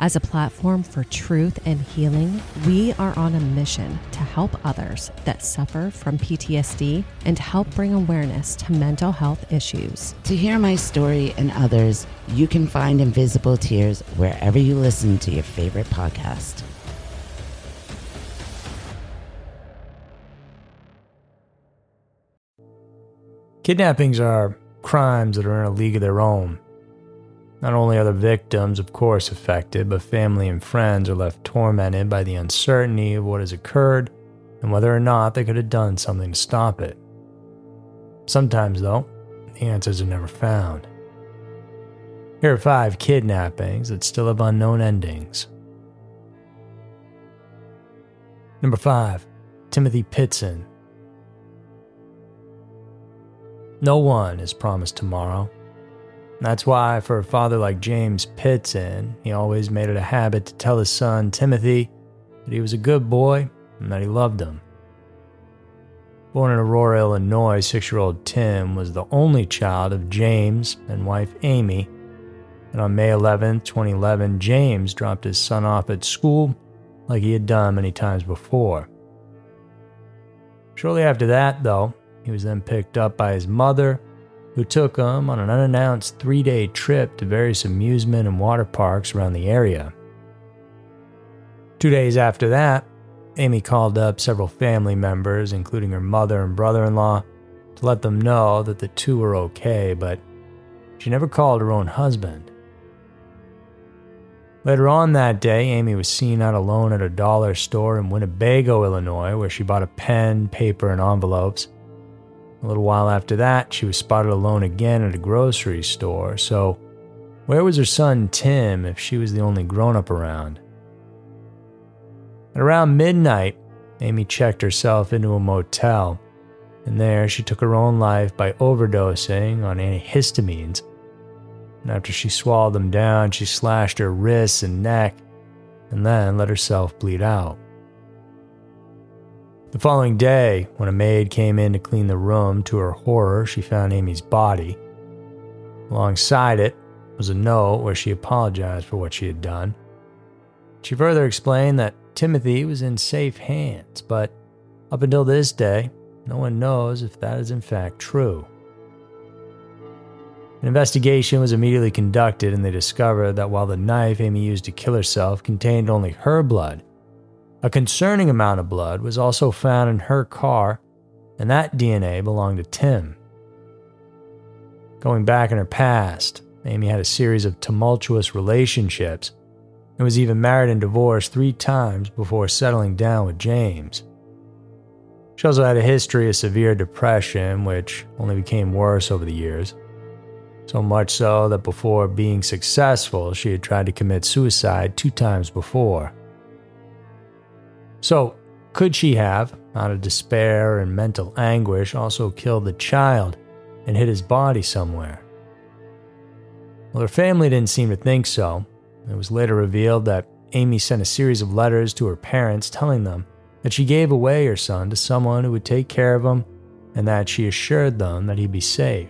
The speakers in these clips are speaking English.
As a platform for truth and healing, we are on a mission to help others that suffer from PTSD and help bring awareness to mental health issues. To hear my story and others, you can find Invisible Tears wherever you listen to your favorite podcast. Kidnappings are crimes that are in a league of their own. Not only are the victims, of course, affected, but family and friends are left tormented by the uncertainty of what has occurred and whether or not they could have done something to stop it. Sometimes, though, the answers are never found. Here are five kidnappings that still have unknown endings. Number 5. Timothy Pitzen. No one is promised tomorrow. That's why, for a father like James Pitzen, he always made it a habit to tell his son, Timothy, that he was a good boy and that he loved him. Born in Aurora, Illinois, six year old Tim was the only child of James and wife Amy. And on May 11, 2011, James dropped his son off at school like he had done many times before. Shortly after that, though, he was then picked up by his mother who took him on an unannounced three day trip to various amusement and water parks around the area. Two days after that, Amy called up several family members, including her mother and brother in law, to let them know that the two were okay, but she never called her own husband. Later on that day, Amy was seen out alone at a dollar store in Winnebago, Illinois, where she bought a pen, paper, and envelopes. A little while after that, she was spotted alone again at a grocery store, so where was her son Tim if she was the only grown up around? At around midnight, Amy checked herself into a motel, and there she took her own life by overdosing on antihistamines. And after she swallowed them down, she slashed her wrists and neck, and then let herself bleed out. The following day, when a maid came in to clean the room, to her horror, she found Amy's body. Alongside it was a note where she apologized for what she had done. She further explained that Timothy was in safe hands, but up until this day, no one knows if that is in fact true. An investigation was immediately conducted, and they discovered that while the knife Amy used to kill herself contained only her blood, a concerning amount of blood was also found in her car, and that DNA belonged to Tim. Going back in her past, Amy had a series of tumultuous relationships and was even married and divorced three times before settling down with James. She also had a history of severe depression, which only became worse over the years. So much so that before being successful, she had tried to commit suicide two times before. So, could she have, out of despair and mental anguish, also killed the child and hid his body somewhere? Well, her family didn't seem to think so. It was later revealed that Amy sent a series of letters to her parents telling them that she gave away her son to someone who would take care of him and that she assured them that he'd be safe.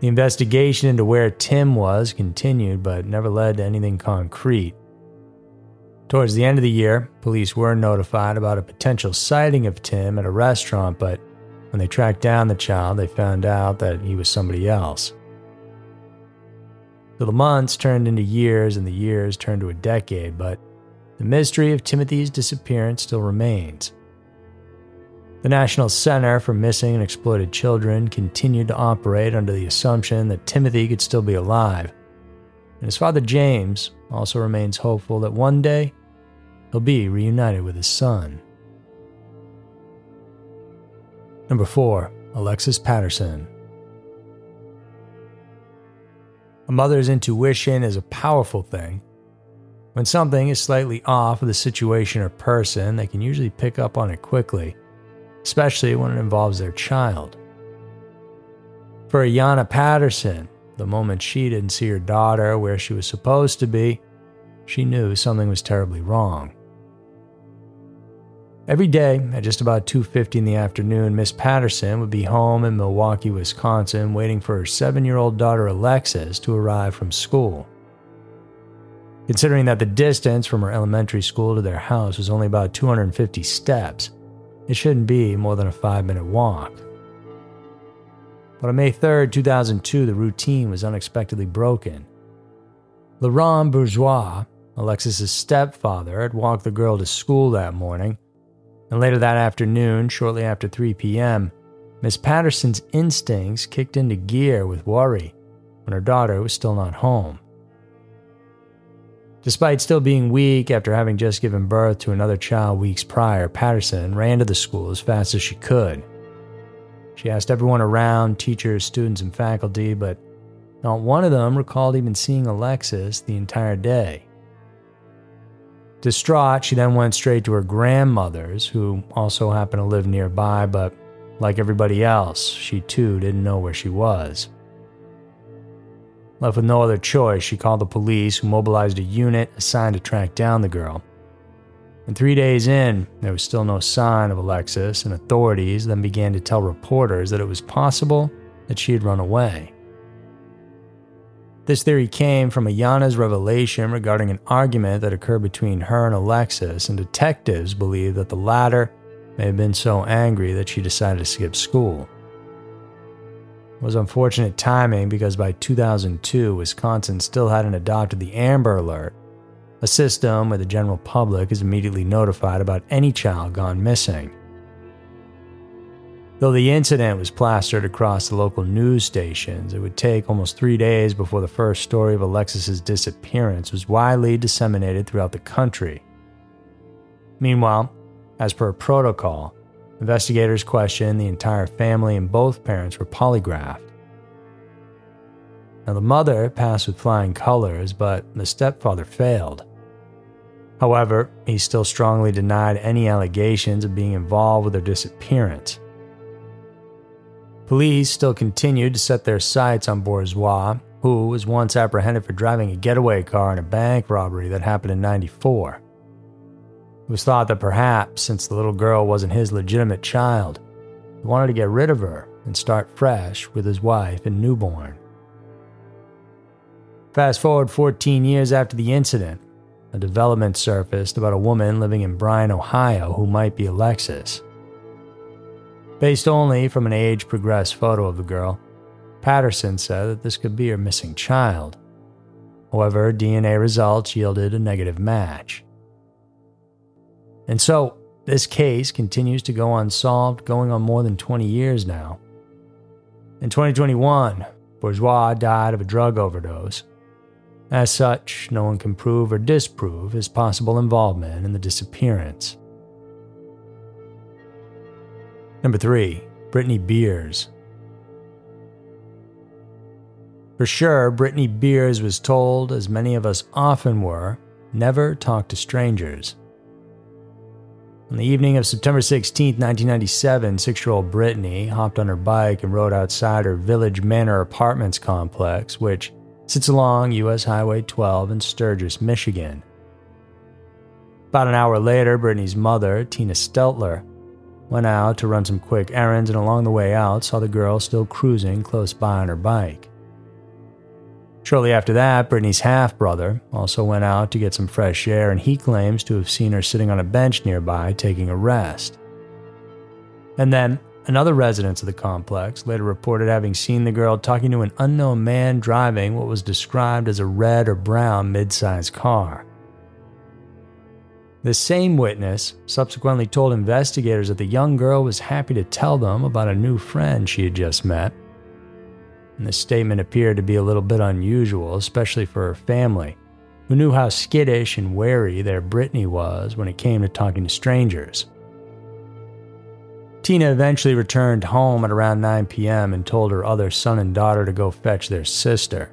The investigation into where Tim was continued but never led to anything concrete. Towards the end of the year, police were notified about a potential sighting of Tim at a restaurant, but when they tracked down the child, they found out that he was somebody else. So the months turned into years, and the years turned to a decade, but the mystery of Timothy's disappearance still remains. The National Center for Missing and Exploited Children continued to operate under the assumption that Timothy could still be alive. And his father James also remains hopeful that one day he'll be reunited with his son. Number 4. Alexis Patterson. A mother's intuition is a powerful thing. When something is slightly off with a situation or person, they can usually pick up on it quickly, especially when it involves their child. For Ayanna Patterson, the moment she didn't see her daughter where she was supposed to be, she knew something was terribly wrong. Every day at just about 2:50 in the afternoon, Miss Patterson would be home in Milwaukee, Wisconsin, waiting for her 7-year-old daughter Alexis to arrive from school. Considering that the distance from her elementary school to their house was only about 250 steps, it shouldn't be more than a 5-minute walk. But on May 3, 2002, the routine was unexpectedly broken. LaRon Bourgeois, Alexis's stepfather, had walked the girl to school that morning and later that afternoon, shortly after 3 p.m., Miss Patterson's instincts kicked into gear with worry when her daughter was still not home. Despite still being weak after having just given birth to another child weeks prior, Patterson ran to the school as fast as she could. She asked everyone around teachers, students, and faculty, but not one of them recalled even seeing Alexis the entire day. Distraught, she then went straight to her grandmother's, who also happened to live nearby, but like everybody else, she too didn't know where she was. Left with no other choice, she called the police, who mobilized a unit assigned to track down the girl. And three days in, there was still no sign of Alexis, and authorities then began to tell reporters that it was possible that she had run away. This theory came from Ayanna's revelation regarding an argument that occurred between her and Alexis, and detectives believe that the latter may have been so angry that she decided to skip school. It was unfortunate timing because by 2002, Wisconsin still hadn't adopted the Amber Alert, a system where the general public is immediately notified about any child gone missing. Though the incident was plastered across the local news stations, it would take almost three days before the first story of Alexis's disappearance was widely disseminated throughout the country. Meanwhile, as per protocol, investigators questioned the entire family and both parents were polygraphed. Now, the mother passed with flying colors, but the stepfather failed. However, he still strongly denied any allegations of being involved with her disappearance. Police still continued to set their sights on Bourgeois, who was once apprehended for driving a getaway car in a bank robbery that happened in 94. It was thought that perhaps, since the little girl wasn't his legitimate child, he wanted to get rid of her and start fresh with his wife and newborn. Fast forward 14 years after the incident, a development surfaced about a woman living in Bryan, Ohio who might be Alexis. Based only from an age progressed photo of the girl, Patterson said that this could be her missing child. However, DNA results yielded a negative match. And so, this case continues to go unsolved, going on more than 20 years now. In 2021, Bourgeois died of a drug overdose. As such, no one can prove or disprove his possible involvement in the disappearance. Number three, Brittany Beers. For sure, Brittany Beers was told, as many of us often were, never talk to strangers. On the evening of September 16, 1997, six year old Brittany hopped on her bike and rode outside her Village Manor Apartments complex, which sits along US Highway 12 in Sturgis, Michigan. About an hour later, Brittany's mother, Tina Steltler, Went out to run some quick errands and along the way out saw the girl still cruising close by on her bike. Shortly after that, Brittany's half brother also went out to get some fresh air and he claims to have seen her sitting on a bench nearby taking a rest. And then, another resident of the complex later reported having seen the girl talking to an unknown man driving what was described as a red or brown mid sized car. The same witness subsequently told investigators that the young girl was happy to tell them about a new friend she had just met. and the statement appeared to be a little bit unusual, especially for her family, who knew how skittish and wary their Brittany was when it came to talking to strangers. Tina eventually returned home at around 9 p.m. and told her other son and daughter to go fetch their sister.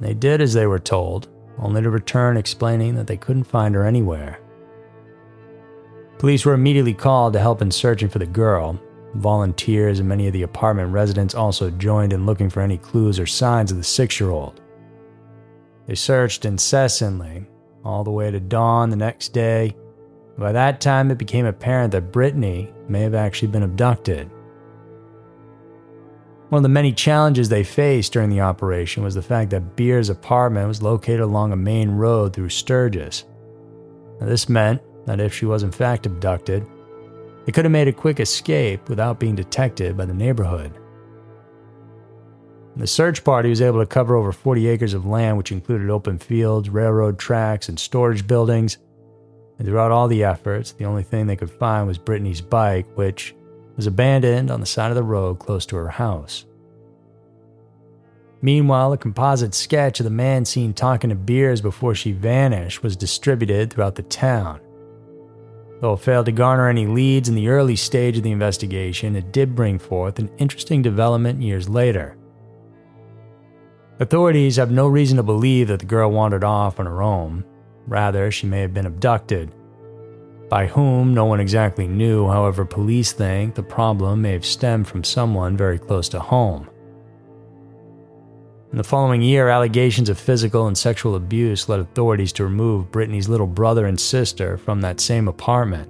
They did as they were told, only to return explaining that they couldn't find her anywhere. Police were immediately called to help in searching for the girl. Volunteers and many of the apartment residents also joined in looking for any clues or signs of the six year old. They searched incessantly, all the way to dawn the next day. By that time, it became apparent that Brittany may have actually been abducted. One of the many challenges they faced during the operation was the fact that Beer's apartment was located along a main road through Sturgis. Now, this meant that if she was in fact abducted, they could have made a quick escape without being detected by the neighborhood. The search party was able to cover over 40 acres of land, which included open fields, railroad tracks, and storage buildings. And throughout all the efforts, the only thing they could find was Brittany's bike, which was abandoned on the side of the road close to her house. Meanwhile, a composite sketch of the man seen talking to Beers before she vanished was distributed throughout the town. Though it failed to garner any leads in the early stage of the investigation, it did bring forth an interesting development years later. Authorities have no reason to believe that the girl wandered off on her own. Rather, she may have been abducted, by whom, no one exactly knew, however, police think the problem may have stemmed from someone very close to home. In the following year, allegations of physical and sexual abuse led authorities to remove Brittany's little brother and sister from that same apartment.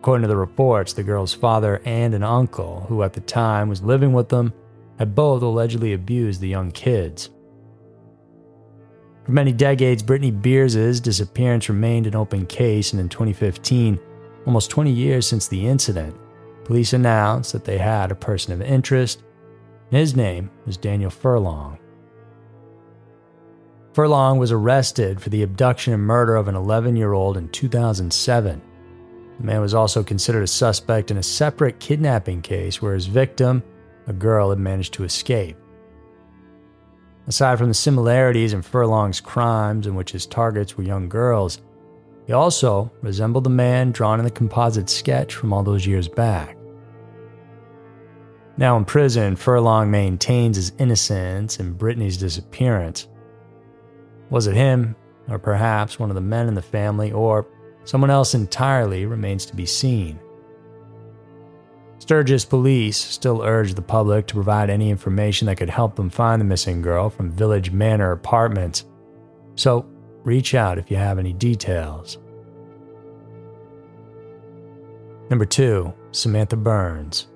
According to the reports, the girl's father and an uncle, who at the time was living with them, had both allegedly abused the young kids. For many decades, Brittany Beers' disappearance remained an open case, and in 2015, almost 20 years since the incident, police announced that they had a person of interest, his name was Daniel Furlong. Furlong was arrested for the abduction and murder of an 11 year old in 2007. The man was also considered a suspect in a separate kidnapping case where his victim, a girl, had managed to escape. Aside from the similarities in Furlong's crimes, in which his targets were young girls, he also resembled the man drawn in the composite sketch from all those years back. Now in prison, Furlong maintains his innocence in Brittany's disappearance. Was it him, or perhaps one of the men in the family, or someone else entirely remains to be seen. Sturgis police still urge the public to provide any information that could help them find the missing girl from Village Manor Apartments. So reach out if you have any details. Number 2. Samantha Burns.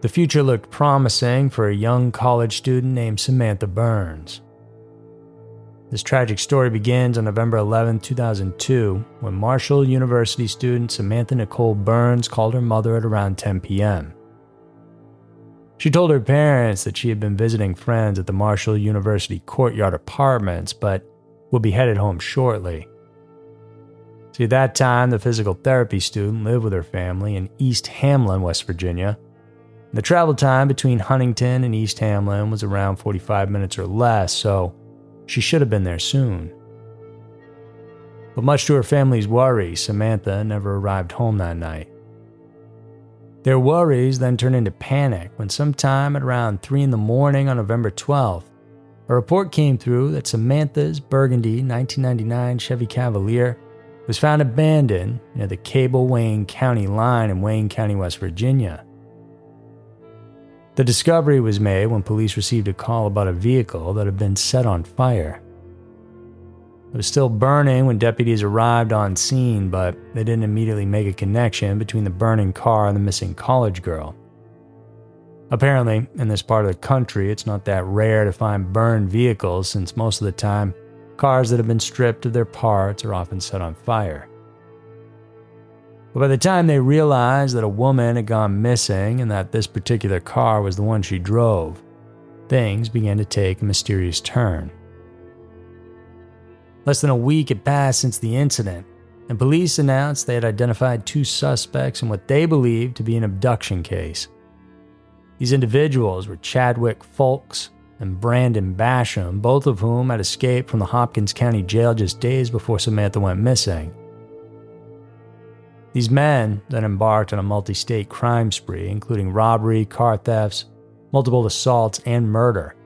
The future looked promising for a young college student named Samantha Burns. This tragic story begins on November 11, 2002, when Marshall University student Samantha Nicole Burns called her mother at around 10 p.m. She told her parents that she had been visiting friends at the Marshall University Courtyard Apartments, but would be headed home shortly. See, at that time, the physical therapy student lived with her family in East Hamlin, West Virginia. The travel time between Huntington and East Hamlin was around 45 minutes or less, so she should have been there soon. But much to her family's worry, Samantha never arrived home that night. Their worries then turned into panic when, sometime at around 3 in the morning on November 12th, a report came through that Samantha's burgundy 1999 Chevy Cavalier was found abandoned near the Cabell Wayne County line in Wayne County, West Virginia. The discovery was made when police received a call about a vehicle that had been set on fire. It was still burning when deputies arrived on scene, but they didn't immediately make a connection between the burning car and the missing college girl. Apparently, in this part of the country, it's not that rare to find burned vehicles since most of the time, cars that have been stripped of their parts are often set on fire. But by the time they realized that a woman had gone missing and that this particular car was the one she drove, things began to take a mysterious turn. Less than a week had passed since the incident, and police announced they had identified two suspects in what they believed to be an abduction case. These individuals were Chadwick Fulks and Brandon Basham, both of whom had escaped from the Hopkins County Jail just days before Samantha went missing. These men then embarked on a multi state crime spree, including robbery, car thefts, multiple assaults, and murder.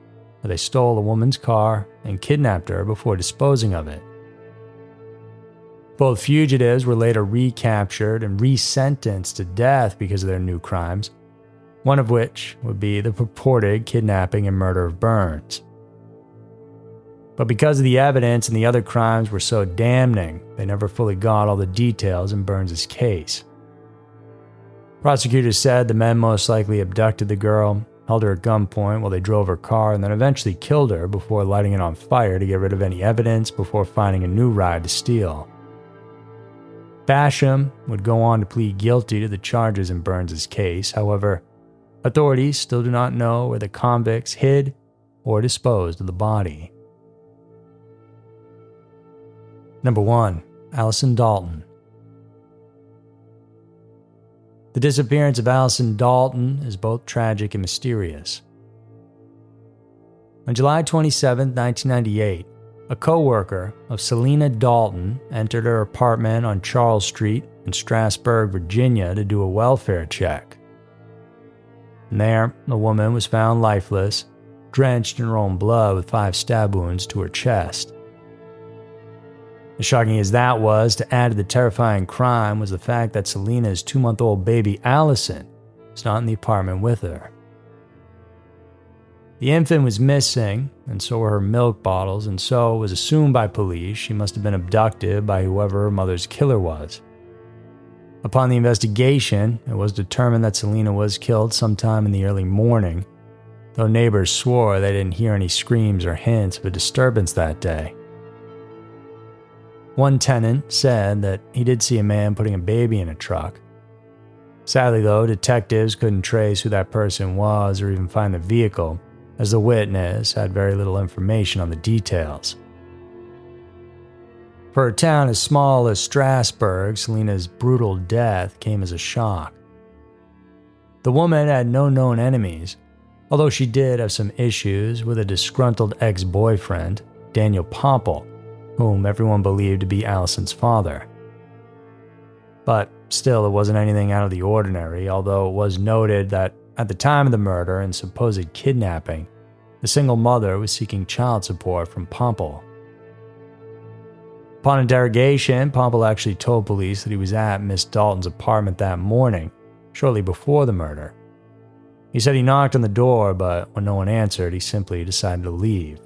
They stole a woman's car and kidnapped her before disposing of it. Both fugitives were later recaptured and resentenced to death because of their new crimes, one of which would be the purported kidnapping and murder of Burns. But because of the evidence and the other crimes were so damning, they never fully got all the details in Burns's case. Prosecutors said the men most likely abducted the girl, held her at gunpoint while they drove her car, and then eventually killed her before lighting it on fire to get rid of any evidence before finding a new ride to steal. Basham would go on to plead guilty to the charges in Burns's case. However, authorities still do not know where the convicts hid or disposed of the body. Number 1. Allison Dalton. The disappearance of Allison Dalton is both tragic and mysterious. On July 27, 1998, a co worker of Selena Dalton entered her apartment on Charles Street in Strasburg, Virginia to do a welfare check. And there, the woman was found lifeless, drenched in her own blood with five stab wounds to her chest. As shocking as that was, to add to the terrifying crime was the fact that Selena's two month old baby Allison was not in the apartment with her. The infant was missing, and so were her milk bottles, and so it was assumed by police she must have been abducted by whoever her mother's killer was. Upon the investigation, it was determined that Selena was killed sometime in the early morning, though neighbors swore they didn't hear any screams or hints of a disturbance that day. One tenant said that he did see a man putting a baby in a truck. Sadly, though, detectives couldn't trace who that person was or even find the vehicle, as the witness had very little information on the details. For a town as small as Strasburg, Selena's brutal death came as a shock. The woman had no known enemies, although she did have some issues with a disgruntled ex boyfriend, Daniel Pomple, whom everyone believed to be Allison's father. But still, it wasn't anything out of the ordinary, although it was noted that at the time of the murder and supposed kidnapping, the single mother was seeking child support from Pomple. Upon interrogation, Pomple actually told police that he was at Miss Dalton's apartment that morning, shortly before the murder. He said he knocked on the door, but when no one answered, he simply decided to leave.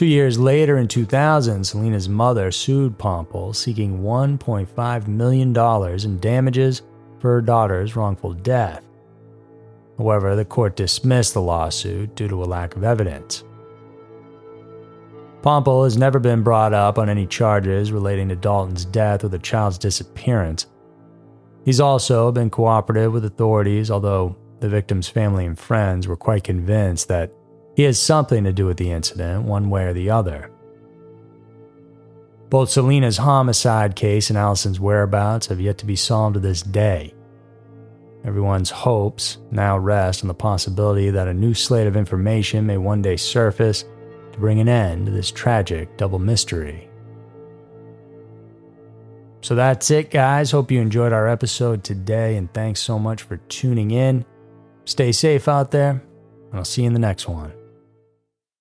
Two years later, in 2000, Selena's mother sued Pomple, seeking $1.5 million in damages for her daughter's wrongful death. However, the court dismissed the lawsuit due to a lack of evidence. Pomple has never been brought up on any charges relating to Dalton's death or the child's disappearance. He's also been cooperative with authorities, although the victim's family and friends were quite convinced that he has something to do with the incident, one way or the other. Both Selena's homicide case and Allison's whereabouts have yet to be solved to this day. Everyone's hopes now rest on the possibility that a new slate of information may one day surface to bring an end to this tragic double mystery. So that's it, guys. Hope you enjoyed our episode today, and thanks so much for tuning in. Stay safe out there, and I'll see you in the next one.